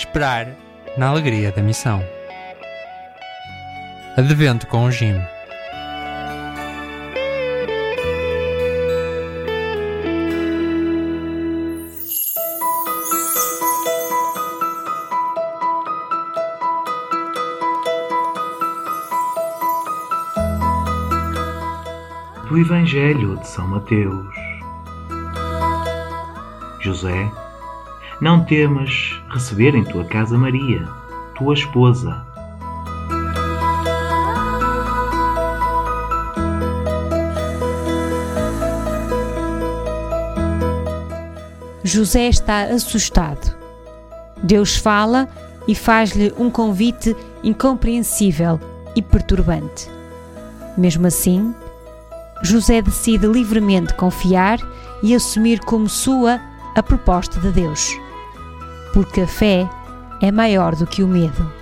Esperar na alegria da missão. Advento com o Jim. do Evangelho de São Mateus. José, não temas receber em tua casa Maria, tua esposa. José está assustado. Deus fala e faz-lhe um convite incompreensível e perturbante. Mesmo assim, José decide livremente confiar e assumir como sua a proposta de Deus. Porque a fé é maior do que o medo.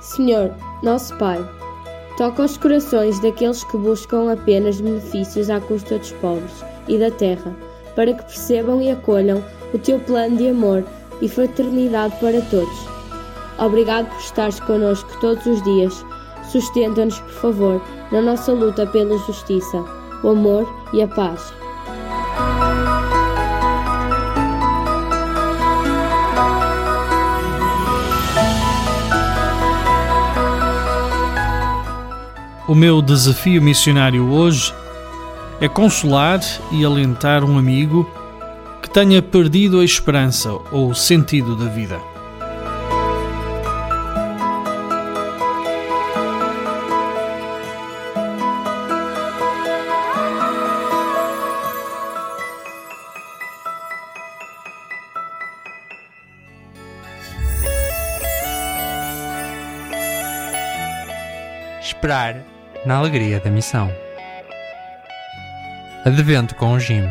Senhor, nosso Pai, toca os corações daqueles que buscam apenas benefícios à custa dos pobres e da terra, para que percebam e acolham o teu plano de amor e fraternidade para todos. Obrigado por estares connosco todos os dias. Sustenta-nos, por favor, na nossa luta pela justiça, o amor e a paz. O meu desafio missionário hoje é consolar e alentar um amigo que tenha perdido a esperança ou o sentido da vida. Esperar na alegria da missão. Advento com o Jim.